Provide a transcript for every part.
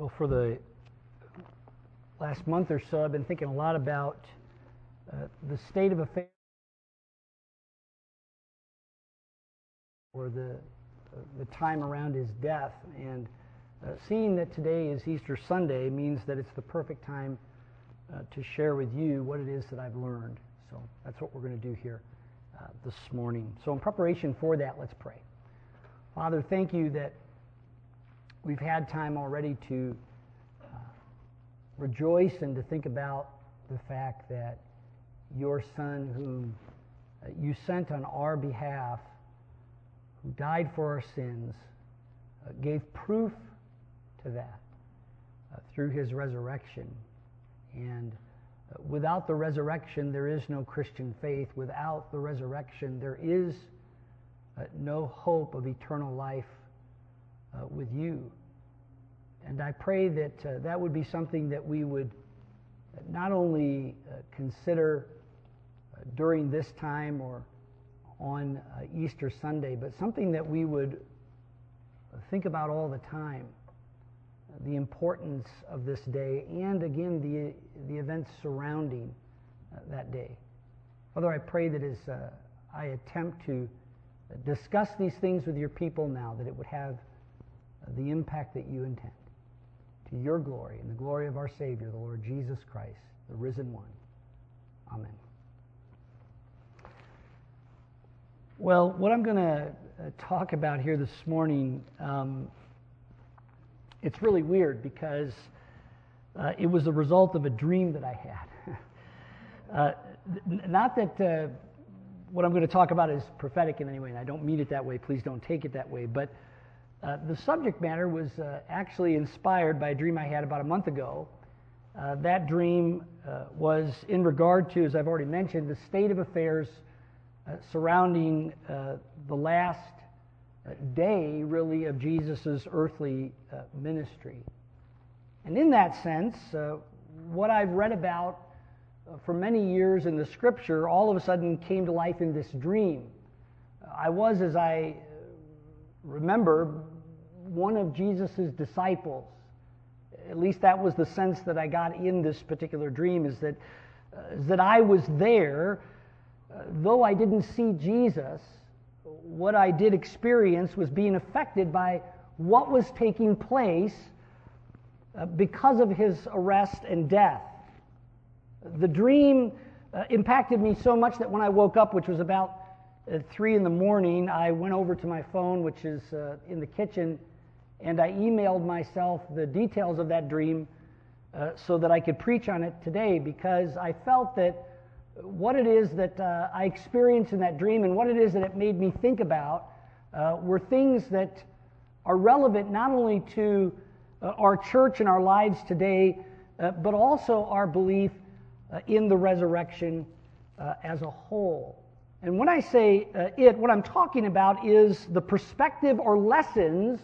Well, for the last month or so, I've been thinking a lot about uh, the state of affairs or the, uh, the time around his death. And uh, seeing that today is Easter Sunday means that it's the perfect time uh, to share with you what it is that I've learned. So that's what we're going to do here uh, this morning. So, in preparation for that, let's pray. Father, thank you that we've had time already to uh, rejoice and to think about the fact that your Son, whom uh, you sent on our behalf, who died for our sins, uh, gave proof to that uh, through his resurrection. And uh, without the resurrection, there is no Christian faith. Without the resurrection, there is uh, no hope of eternal life with you. And I pray that uh, that would be something that we would not only uh, consider uh, during this time or on uh, Easter Sunday, but something that we would think about all the time the importance of this day and again the, the events surrounding that day. Father, I pray that as I attempt to discuss these things with your people now, that it would have the impact that you intend. To your glory and the glory of our Savior, the Lord Jesus Christ, the risen one. Amen. Well, what I'm going to uh, talk about here this morning, um, it's really weird because uh, it was the result of a dream that I had. uh, not that uh, what I'm going to talk about is prophetic in any way, and I don't mean it that way. Please don't take it that way. But uh, the subject matter was uh, actually inspired by a dream I had about a month ago. Uh, that dream uh, was in regard to, as I've already mentioned, the state of affairs uh, surrounding the last day, really, of Jesus' earthly ministry. And in that sense, what I've read about for many years in the scripture all of a sudden came to life in this dream. I was, as I remember, one of Jesus' disciples. At least that was the sense that I got in this particular dream is that, uh, that I was there. Uh, though I didn't see Jesus, what I did experience was being affected by what was taking place uh, because of his arrest and death. The dream uh, impacted me so much that when I woke up, which was about at 3 in the morning, I went over to my phone, which is uh, in the kitchen, and I emailed myself the details of that dream uh, so that I could preach on it today because I felt that what it is that uh, I experienced in that dream and what it is that it made me think about uh, were things that are relevant not only to uh, our church and our lives today, uh, but also our belief in the resurrection as a whole. And when I say uh, it, what I'm talking about is the perspective or lessons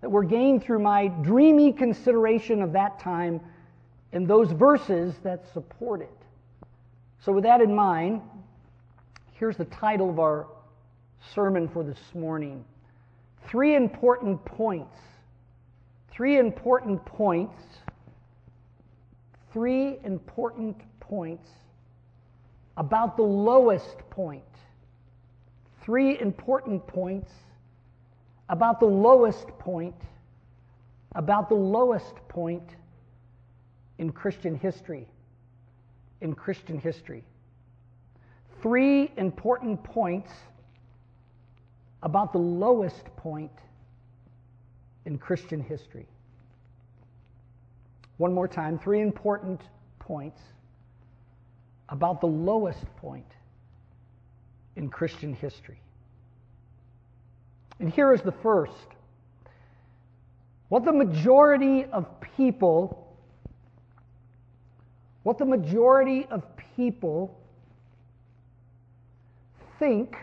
that were gained through my dreamy consideration of that time and those verses that support it. So, with that in mind, here's the title of our sermon for this morning Three important points. Three important points. Three important points about the lowest point. Three important points about the lowest point, about the lowest point in Christian history. In Christian history. Three important points about the lowest point in Christian history. One more time, three important points about the lowest point in Christian history. And here is the first. What the majority of people, what the majority of people think,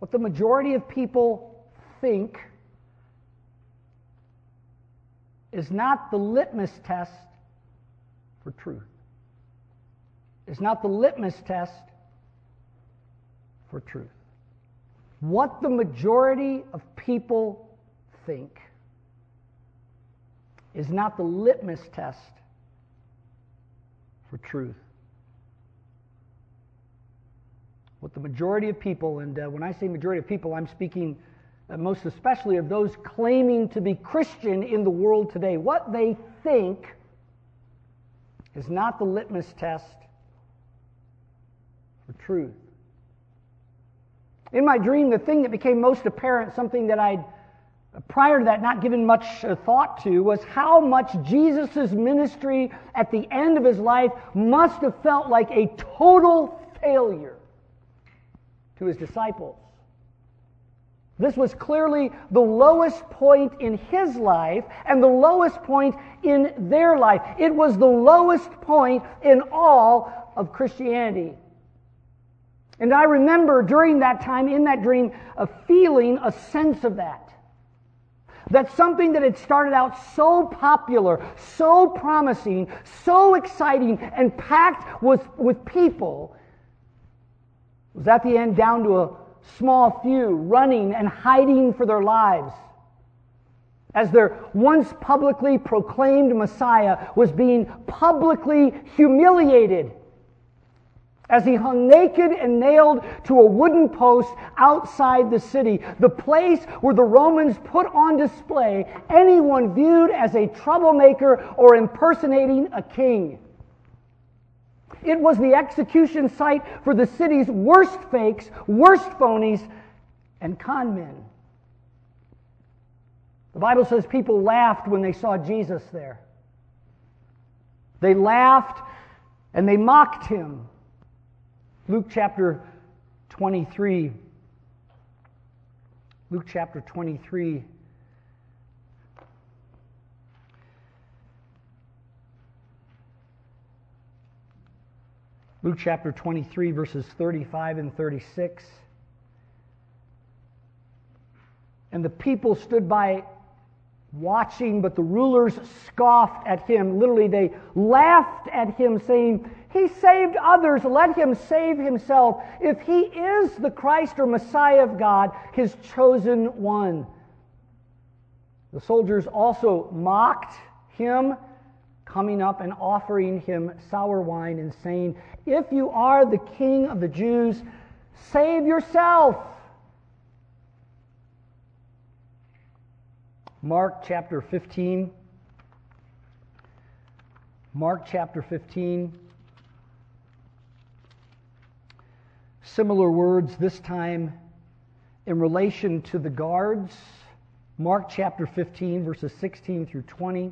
what the majority of people think is not the litmus test for truth is not the litmus test for truth. What the majority of people think is not the litmus test for truth. What the majority of people, and uh, when I say majority of people, I'm speaking uh, most especially of those claiming to be Christian in the world today, what they think is not the litmus test for truth. In my dream, the thing that became most apparent, something that I'd prior to that not given much uh, thought to, was how much Jesus' ministry at the end of his life must have felt like a total failure to his disciples. This was clearly the lowest point in his life and the lowest point in their life. It was the lowest point in all of Christianity. And I remember during that time, in that dream, a feeling, a sense of that. That something that had started out so popular, so promising, so exciting, and packed with, with people was at the end down to a small few running and hiding for their lives as their once publicly proclaimed Messiah was being publicly humiliated as he hung naked and nailed to a wooden post outside the city, the place where the Romans put on display anyone viewed as a troublemaker or impersonating a king. It was the execution site for the city's worst fakes, worst phonies, and con men. The Bible says people laughed when they saw Jesus there. They laughed and they mocked him. Luke chapter 23. Luke chapter 23. Luke chapter 23, verses 35 and 36. And the people stood by watching, but the rulers scoffed at him. Literally, they laughed at him, saying, He saved others, let him save himself. If he is the Christ or Messiah of God, his chosen one. The soldiers also mocked him coming up and offering him sour wine and saying, If you are the king of the Jews, save yourself. Mark chapter 15. Mark chapter 15. Similar words, this time in relation to the guards. Mark chapter 15, verses 16 through 20.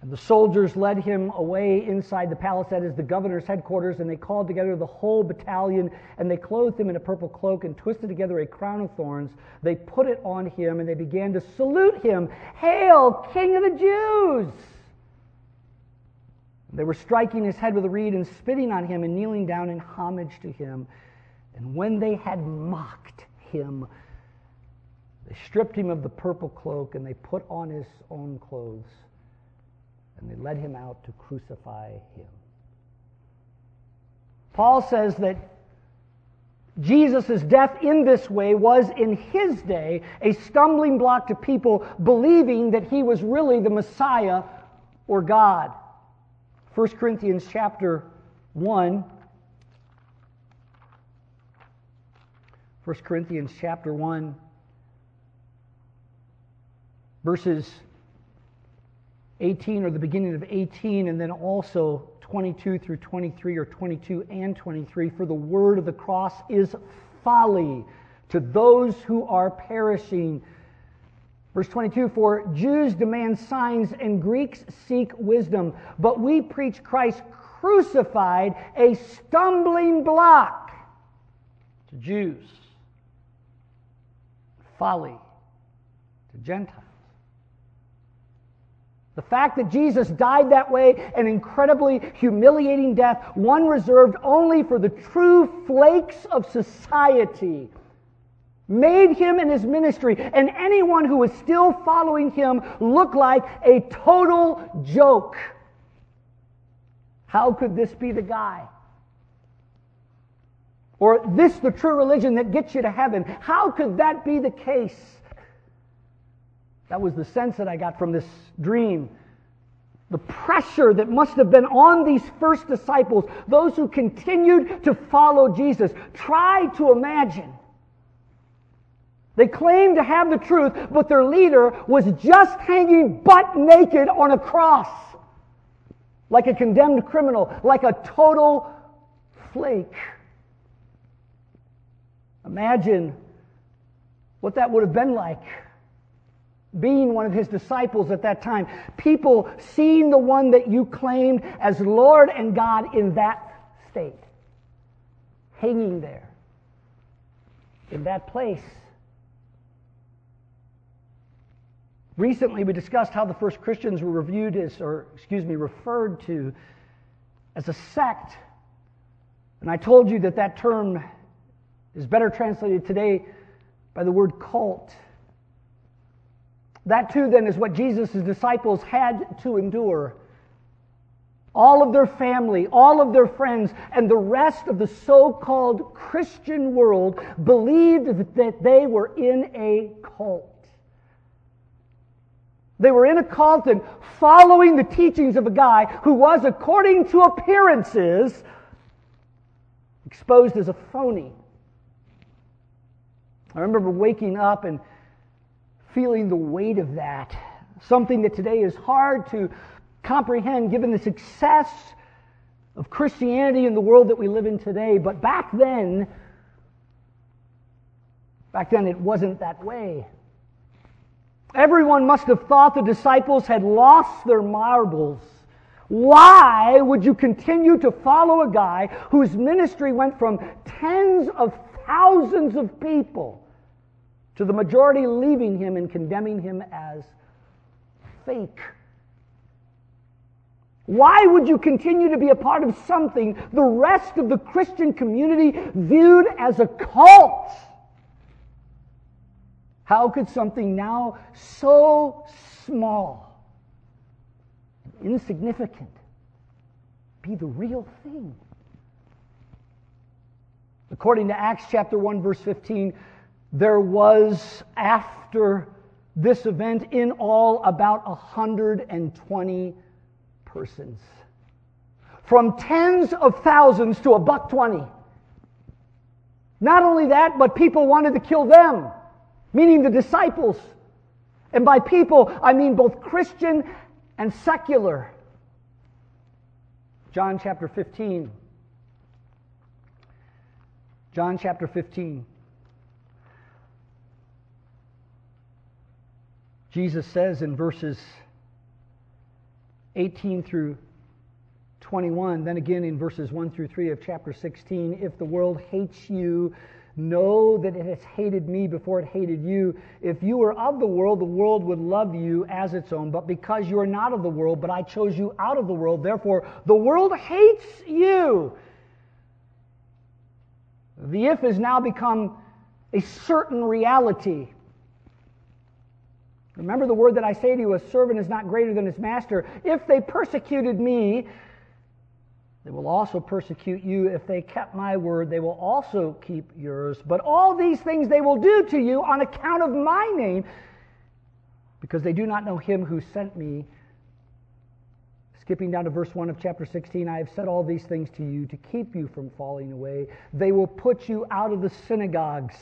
And the soldiers led him away inside the palace, that is the governor's headquarters, and they called together the whole battalion, and they clothed him in a purple cloak and twisted together a crown of thorns. They put it on him, and they began to salute him Hail, King of the Jews! They were striking his head with a reed and spitting on him and kneeling down in homage to him. And when they had mocked him, they stripped him of the purple cloak and they put on his own clothes and they led him out to crucify him. Paul says that Jesus' death in this way was, in his day, a stumbling block to people believing that he was really the Messiah or God. 1 Corinthians chapter 1. 1 Corinthians chapter 1, verses 18 or the beginning of 18, and then also 22 through 23 or 22 and 23. For the word of the cross is folly to those who are perishing. Verse 22 For Jews demand signs and Greeks seek wisdom, but we preach Christ crucified, a stumbling block to Jews, folly to Gentiles. The fact that Jesus died that way, an incredibly humiliating death, one reserved only for the true flakes of society, made him and his ministry and anyone who was still following him look like a total joke. How could this be the guy? Or this the true religion that gets you to heaven? How could that be the case? That was the sense that I got from this dream. The pressure that must have been on these first disciples, those who continued to follow Jesus. Try to imagine. They claimed to have the truth, but their leader was just hanging butt naked on a cross. Like a condemned criminal, like a total flake. Imagine what that would have been like being one of his disciples at that time. People seeing the one that you claimed as Lord and God in that state, hanging there, in that place. Recently, we discussed how the first Christians were reviewed as, or excuse me, referred to as a sect. And I told you that that term is better translated today by the word cult. That too, then, is what Jesus' disciples had to endure. All of their family, all of their friends, and the rest of the so called Christian world believed that they were in a cult. They were in a cult and following the teachings of a guy who was, according to appearances, exposed as a phony. I remember waking up and feeling the weight of that. Something that today is hard to comprehend given the success of Christianity in the world that we live in today. But back then, back then it wasn't that way. Everyone must have thought the disciples had lost their marbles. Why would you continue to follow a guy whose ministry went from tens of thousands of people to the majority leaving him and condemning him as fake. Why would you continue to be a part of something the rest of the Christian community viewed as a cult? How could something now so small, insignificant, be the real thing? According to Acts chapter 1 verse 15, there was after this event in all about 120 persons. From tens of thousands to a buck 20. Not only that, but people wanted to kill them, meaning the disciples. And by people, I mean both Christian and secular. John chapter 15. John chapter 15. Jesus says in verses 18 through 21, then again in verses 1 through 3 of chapter 16, if the world hates you, know that it has hated me before it hated you. If you were of the world, the world would love you as its own. But because you are not of the world, but I chose you out of the world, therefore the world hates you. The if has now become a certain reality. Remember the word that I say to you a servant is not greater than his master. If they persecuted me, they will also persecute you. If they kept my word, they will also keep yours. But all these things they will do to you on account of my name, because they do not know him who sent me. Skipping down to verse 1 of chapter 16, I have said all these things to you to keep you from falling away. They will put you out of the synagogues.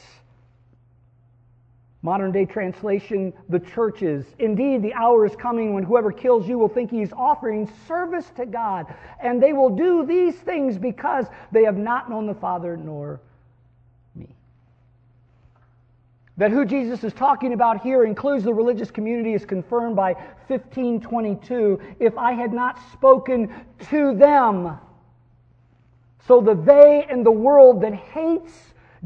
Modern day translation, the churches. Indeed, the hour is coming when whoever kills you will think he is offering service to God. And they will do these things because they have not known the Father nor me. That who Jesus is talking about here includes the religious community is confirmed by 1522. If I had not spoken to them, so the they and the world that hates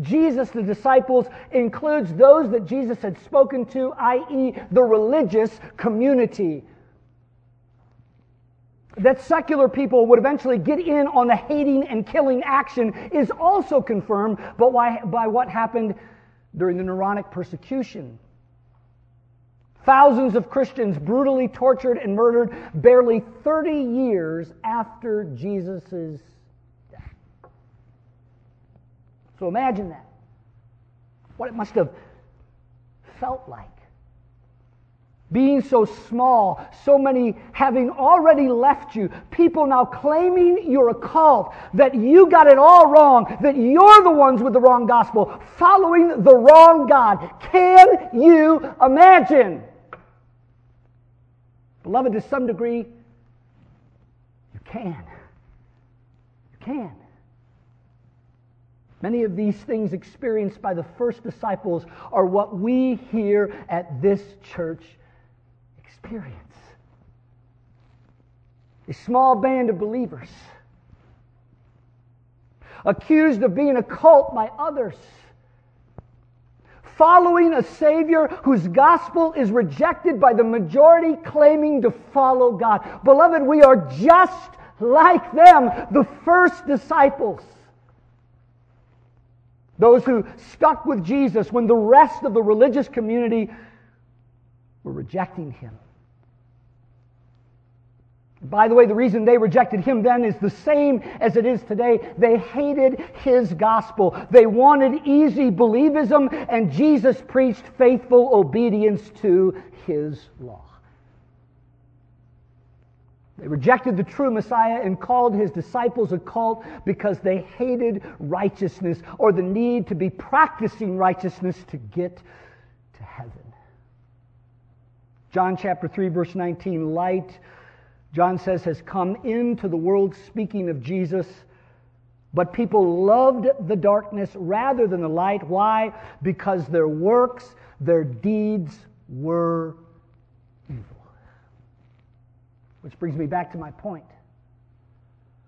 Jesus, the disciples, includes those that Jesus had spoken to, i.e., the religious community. That secular people would eventually get in on the hating and killing action is also confirmed by, by what happened during the Neronic persecution. Thousands of Christians brutally tortured and murdered barely 30 years after Jesus' So imagine that. What it must have felt like. being so small, so many having already left you, people now claiming you're a cult, that you got it all wrong, that you're the ones with the wrong gospel, following the wrong God. Can you imagine? Beloved, to some degree, you can. You can. Many of these things experienced by the first disciples are what we here at this church experience. A small band of believers accused of being a cult by others, following a Savior whose gospel is rejected by the majority claiming to follow God. Beloved, we are just like them, the first disciples. Those who stuck with Jesus when the rest of the religious community were rejecting him. By the way, the reason they rejected him then is the same as it is today. They hated his gospel. They wanted easy believism, and Jesus preached faithful obedience to his law. They rejected the true Messiah and called his disciples a cult because they hated righteousness or the need to be practicing righteousness to get to heaven. John chapter 3, verse 19 light, John says, has come into the world speaking of Jesus. But people loved the darkness rather than the light. Why? Because their works, their deeds were which brings me back to my point.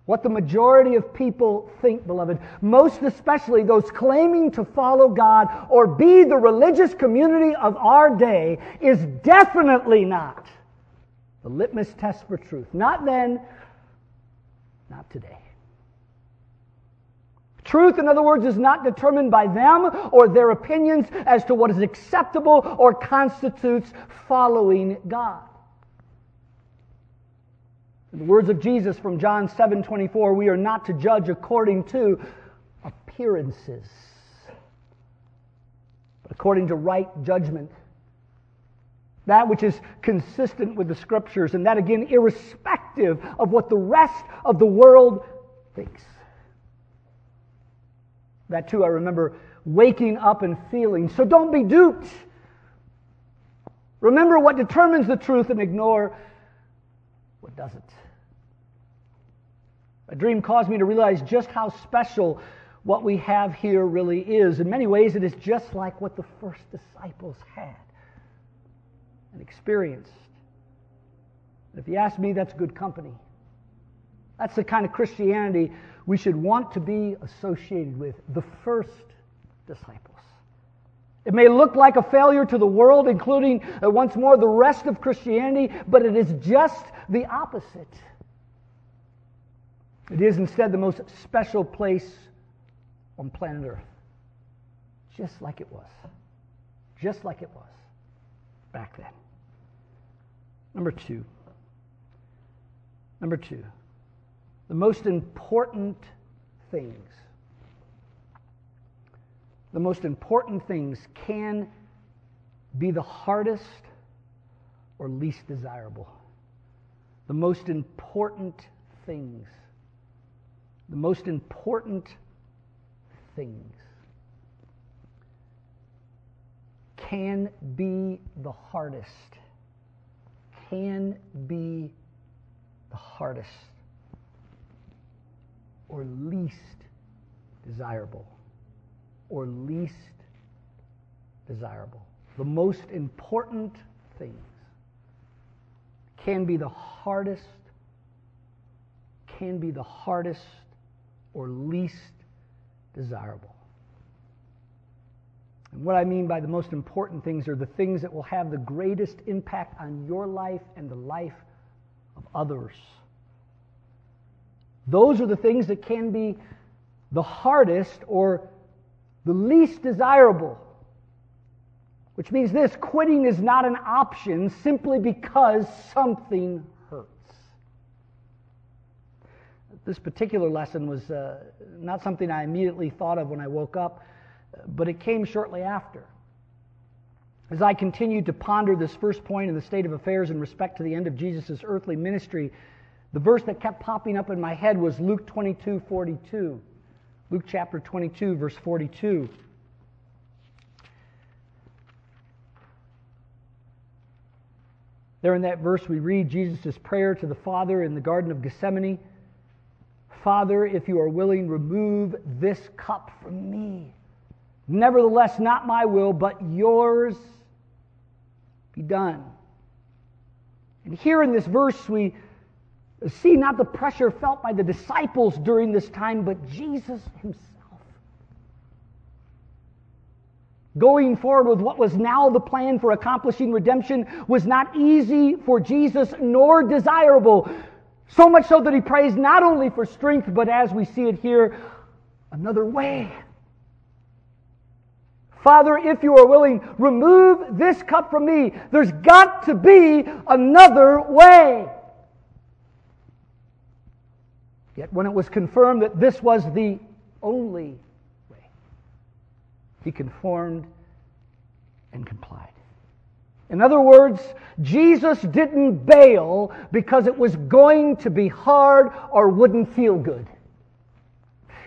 What the majority of people think, beloved, most especially those claiming to follow God or be the religious community of our day, is definitely not the litmus test for truth. Not then, not today. Truth, in other words, is not determined by them or their opinions as to what is acceptable or constitutes following God. In the words of Jesus from John 7 24, we are not to judge according to appearances, but according to right judgment. That which is consistent with the scriptures, and that again, irrespective of what the rest of the world thinks. That too, I remember waking up and feeling. So don't be duped. Remember what determines the truth and ignore what doesn't. A dream caused me to realize just how special what we have here really is. In many ways, it is just like what the first disciples had and experienced. If you ask me, that's good company. That's the kind of Christianity we should want to be associated with the first disciples. It may look like a failure to the world, including uh, once more the rest of Christianity, but it is just the opposite. It is instead the most special place on planet Earth. Just like it was. Just like it was back then. Number two. Number two. The most important things. The most important things can be the hardest or least desirable. The most important things the most important things can be the hardest. Can be the hardest or least desirable or least desirable. The most important things can be the hardest, can be the hardest or least desirable. And what I mean by the most important things are the things that will have the greatest impact on your life and the life of others. Those are the things that can be the hardest or the least desirable. Which means this quitting is not an option simply because something this particular lesson was uh, not something I immediately thought of when I woke up, but it came shortly after. As I continued to ponder this first point in the state of affairs in respect to the end of Jesus' earthly ministry, the verse that kept popping up in my head was Luke 22 42. Luke chapter 22, verse 42. There in that verse, we read Jesus' prayer to the Father in the Garden of Gethsemane Father, if you are willing, remove this cup from me. Nevertheless, not my will, but yours be done. And here in this verse, we see not the pressure felt by the disciples during this time, but Jesus himself. Going forward with what was now the plan for accomplishing redemption was not easy for Jesus nor desirable. So much so that he prays not only for strength, but as we see it here, another way. Father, if you are willing, remove this cup from me. There's got to be another way. Yet when it was confirmed that this was the only way, he conformed and complied. In other words, Jesus didn't bail because it was going to be hard or wouldn't feel good.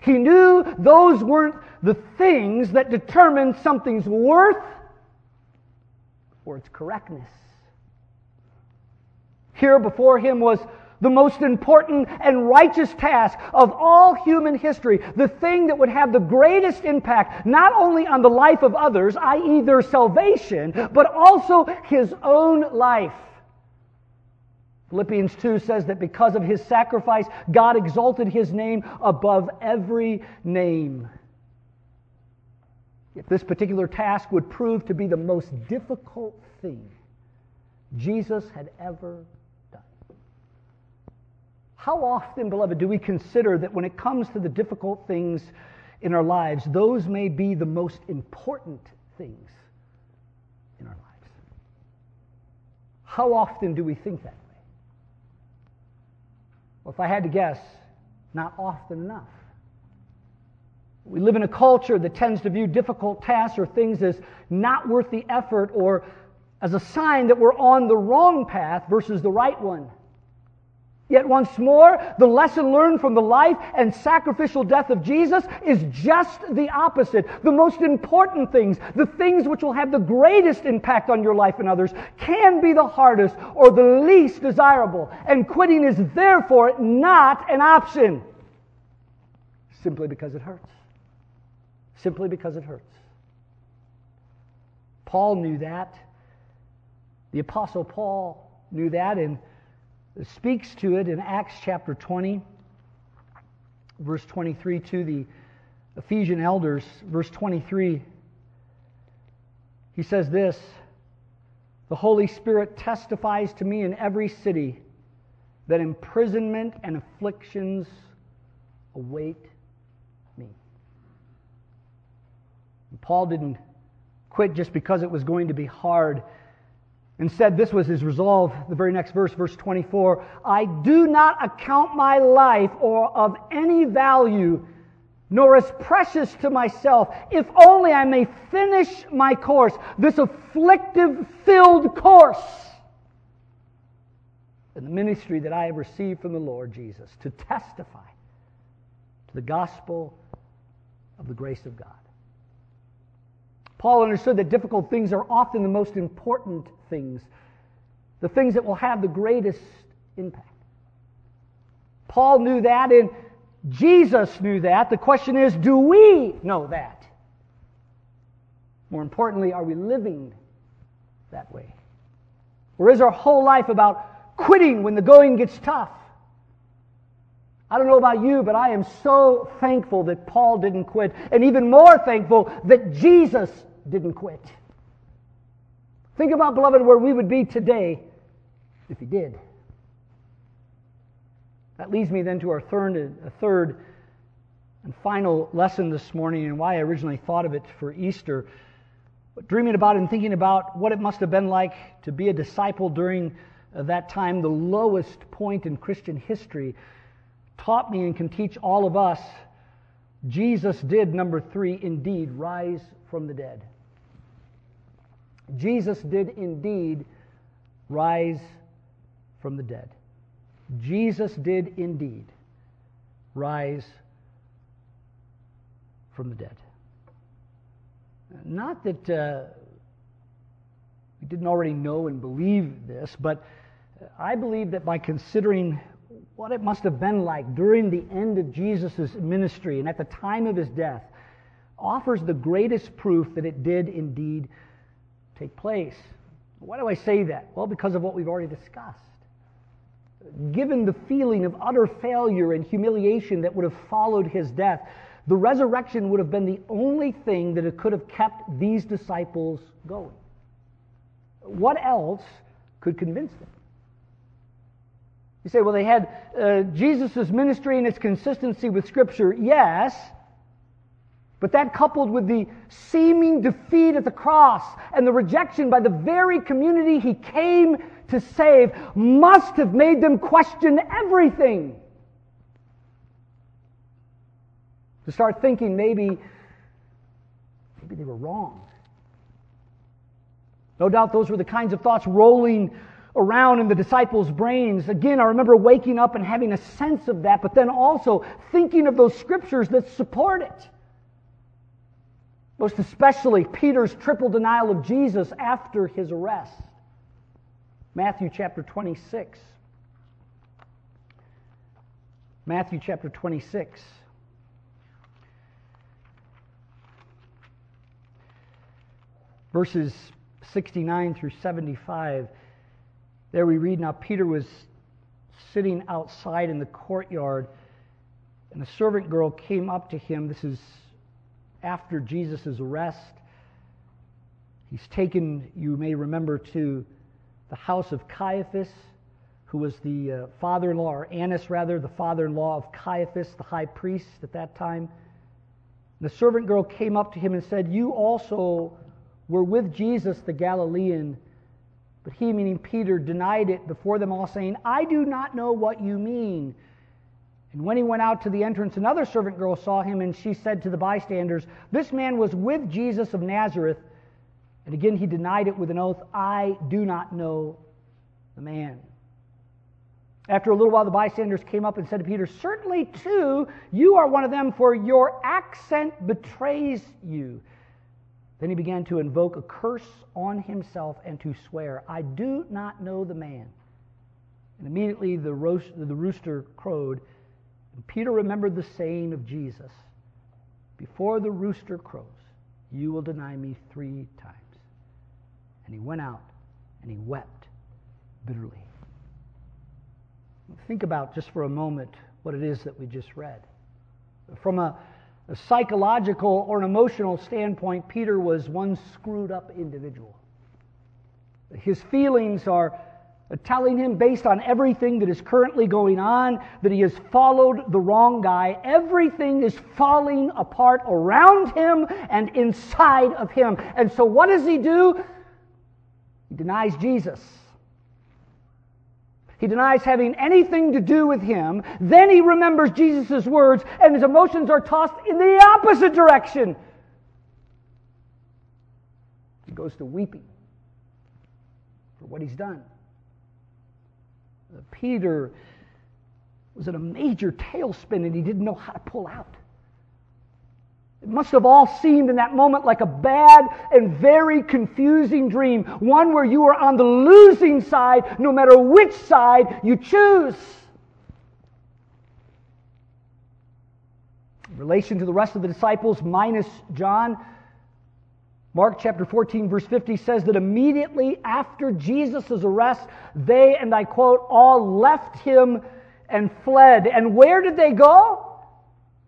He knew those weren't the things that determine something's worth or its correctness. Here before him was the most important and righteous task of all human history, the thing that would have the greatest impact not only on the life of others, i.e., their salvation, but also his own life. Philippians 2 says that because of his sacrifice, God exalted his name above every name. If this particular task would prove to be the most difficult thing Jesus had ever how often, beloved, do we consider that when it comes to the difficult things in our lives, those may be the most important things in our lives? How often do we think that way? Well, if I had to guess, not often enough. We live in a culture that tends to view difficult tasks or things as not worth the effort or as a sign that we're on the wrong path versus the right one. Yet once more, the lesson learned from the life and sacrificial death of Jesus is just the opposite. The most important things, the things which will have the greatest impact on your life and others, can be the hardest or the least desirable. And quitting is therefore not an option. Simply because it hurts. Simply because it hurts. Paul knew that. The Apostle Paul knew that in speaks to it in Acts chapter 20, verse 23 to the Ephesian elders, verse 23. He says this The Holy Spirit testifies to me in every city that imprisonment and afflictions await me. And Paul didn't quit just because it was going to be hard. Instead, this was his resolve. The very next verse, verse 24 I do not account my life or of any value, nor as precious to myself, if only I may finish my course, this afflictive filled course in the ministry that I have received from the Lord Jesus to testify to the gospel of the grace of God. Paul understood that difficult things are often the most important things, the things that will have the greatest impact. Paul knew that, and Jesus knew that. The question is do we know that? More importantly, are we living that way? Or is our whole life about quitting when the going gets tough? I don't know about you, but I am so thankful that Paul didn't quit, and even more thankful that Jesus didn't quit. Think about, beloved, where we would be today if he did. That leads me then to our third, third and final lesson this morning and why I originally thought of it for Easter. But dreaming about and thinking about what it must have been like to be a disciple during that time, the lowest point in Christian history, taught me and can teach all of us Jesus did, number three, indeed rise from the dead. Jesus did indeed rise from the dead. Jesus did indeed rise from the dead. Not that uh, we didn't already know and believe this, but I believe that by considering what it must have been like during the end of Jesus' ministry and at the time of his death, offers the greatest proof that it did indeed take place. Why do I say that? Well, because of what we've already discussed. Given the feeling of utter failure and humiliation that would have followed his death, the resurrection would have been the only thing that could have kept these disciples going. What else could convince them? You say, well, they had uh, Jesus' ministry and its consistency with Scripture. Yes. But that coupled with the seeming defeat at the cross and the rejection by the very community he came to save must have made them question everything. To start thinking maybe, maybe they were wrong. No doubt those were the kinds of thoughts rolling around in the disciples' brains. Again, I remember waking up and having a sense of that, but then also thinking of those scriptures that support it. Most especially Peter's triple denial of Jesus after his arrest. Matthew chapter 26. Matthew chapter 26. Verses 69 through 75. There we read now Peter was sitting outside in the courtyard, and a servant girl came up to him. This is after Jesus' arrest. He's taken, you may remember, to the house of Caiaphas, who was the uh, father in law, or Annas rather, the father in law of Caiaphas, the high priest at that time. The servant girl came up to him and said, You also were with Jesus the Galilean. But he, meaning Peter, denied it before them all, saying, I do not know what you mean. And when he went out to the entrance, another servant girl saw him, and she said to the bystanders, This man was with Jesus of Nazareth. And again he denied it with an oath, I do not know the man. After a little while, the bystanders came up and said to Peter, Certainly, too, you are one of them, for your accent betrays you. Then he began to invoke a curse on himself and to swear, I do not know the man. And immediately the, roast, the rooster crowed. And Peter remembered the saying of Jesus Before the rooster crows, you will deny me three times. And he went out and he wept bitterly. Think about just for a moment what it is that we just read. From a a psychological or an emotional standpoint, Peter was one screwed up individual. His feelings are telling him, based on everything that is currently going on, that he has followed the wrong guy. Everything is falling apart around him and inside of him. And so, what does he do? He denies Jesus. He denies having anything to do with him. Then he remembers Jesus' words, and his emotions are tossed in the opposite direction. He goes to weeping for what he's done. Uh, Peter was in a major tailspin and he didn't know how to pull out. It must have all seemed in that moment like a bad and very confusing dream, one where you are on the losing side no matter which side you choose. In relation to the rest of the disciples, minus John, Mark chapter 14, verse 50 says that immediately after Jesus' arrest, they, and I quote, all left him and fled. And where did they go?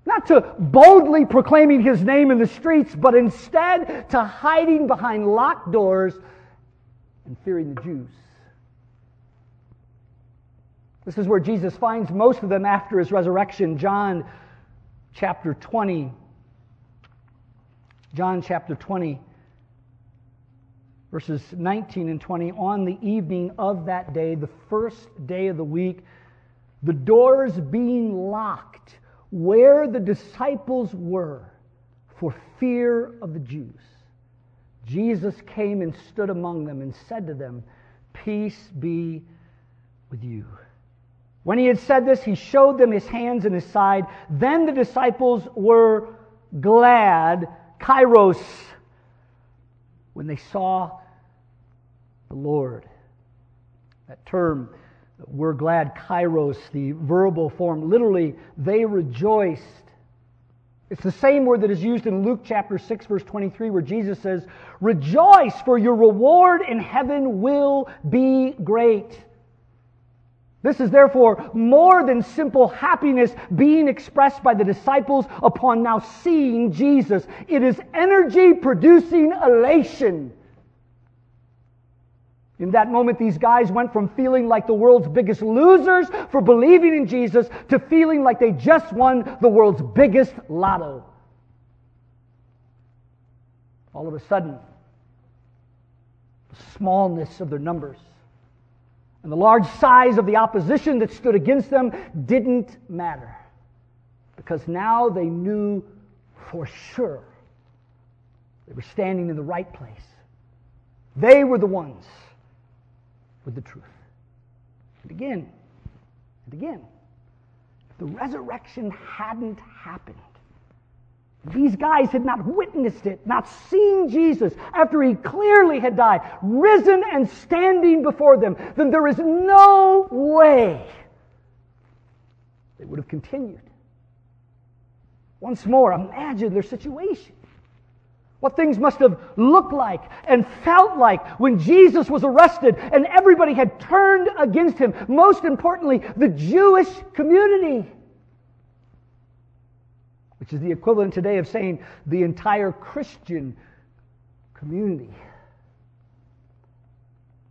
Not to boldly proclaiming his name in the streets, but instead to hiding behind locked doors and fearing the Jews. This is where Jesus finds most of them after his resurrection. John chapter 20. John chapter 20, verses 19 and 20. On the evening of that day, the first day of the week, the doors being locked, where the disciples were for fear of the Jews. Jesus came and stood among them and said to them, Peace be with you. When he had said this, he showed them his hands and his side. Then the disciples were glad, kairos, when they saw the Lord. That term, we're glad, kairos, the verbal form, literally, they rejoiced. It's the same word that is used in Luke chapter 6, verse 23, where Jesus says, Rejoice, for your reward in heaven will be great. This is therefore more than simple happiness being expressed by the disciples upon now seeing Jesus. It is energy producing elation. In that moment, these guys went from feeling like the world's biggest losers for believing in Jesus to feeling like they just won the world's biggest lotto. All of a sudden, the smallness of their numbers and the large size of the opposition that stood against them didn't matter. Because now they knew for sure they were standing in the right place. They were the ones with the truth. And again, and again, if the resurrection hadn't happened, these guys had not witnessed it, not seen Jesus after he clearly had died, risen and standing before them, then there is no way they would have continued. Once more, imagine their situation. What things must have looked like and felt like when Jesus was arrested and everybody had turned against him. Most importantly, the Jewish community which is the equivalent today of saying the entire Christian community.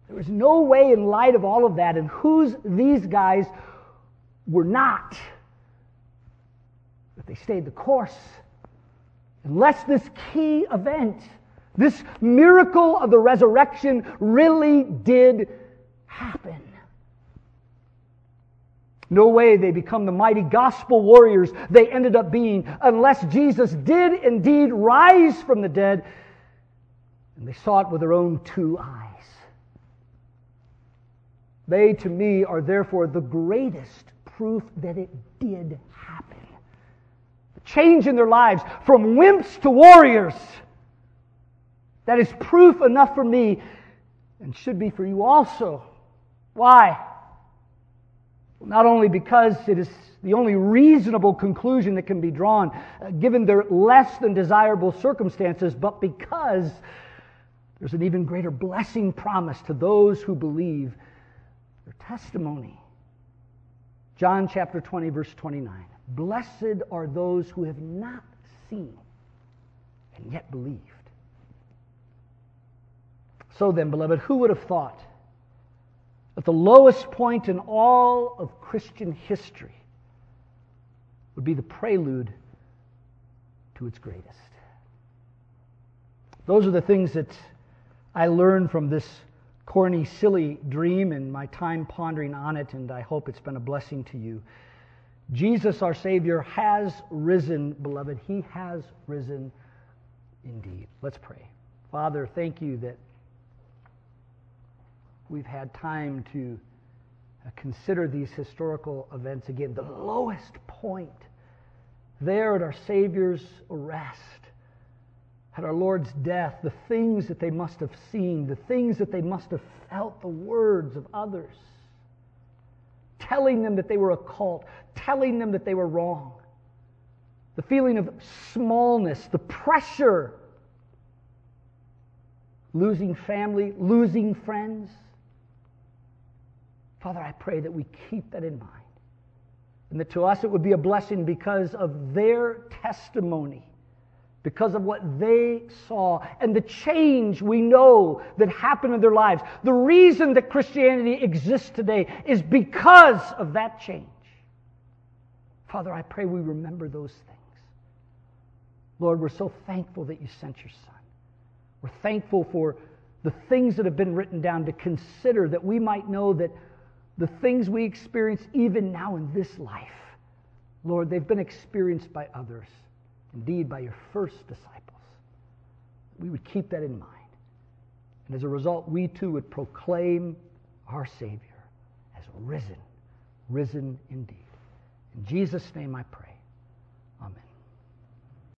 There was no way, in light of all of that, and whose these guys were not, that they stayed the course. Unless this key event, this miracle of the resurrection, really did happen. No way they become the mighty gospel warriors they ended up being unless Jesus did indeed rise from the dead and they saw it with their own two eyes. They, to me, are therefore the greatest proof that it did happen. Change in their lives from wimps to warriors. That is proof enough for me and should be for you also. Why? Not only because it is the only reasonable conclusion that can be drawn uh, given their less than desirable circumstances, but because there's an even greater blessing promised to those who believe their testimony. John chapter 20, verse 29. Blessed are those who have not seen and yet believed. So then, beloved, who would have thought that the lowest point in all of Christian history would be the prelude to its greatest. Those are the things that I learned from this corny, silly dream and my time pondering on it, and I hope it's been a blessing to you. Jesus, our Savior, has risen, beloved. He has risen indeed. Let's pray. Father, thank you that we've had time to uh, consider these historical events again. The lowest point there at our Savior's arrest, at our Lord's death, the things that they must have seen, the things that they must have felt, the words of others, telling them that they were a cult, telling them that they were wrong, the feeling of smallness, the pressure, losing family, losing friends. Father, I pray that we keep that in mind. And that to us it would be a blessing because of their testimony, because of what they saw, and the change we know that happened in their lives. The reason that Christianity exists today is because of that change. Father, I pray we remember those things. Lord, we're so thankful that you sent your Son. We're thankful for the things that have been written down to consider that we might know that the things we experience even now in this life, Lord, they've been experienced by others, indeed by your first disciples. We would keep that in mind. And as a result, we too would proclaim our Savior as risen, risen indeed. In Jesus' name I pray.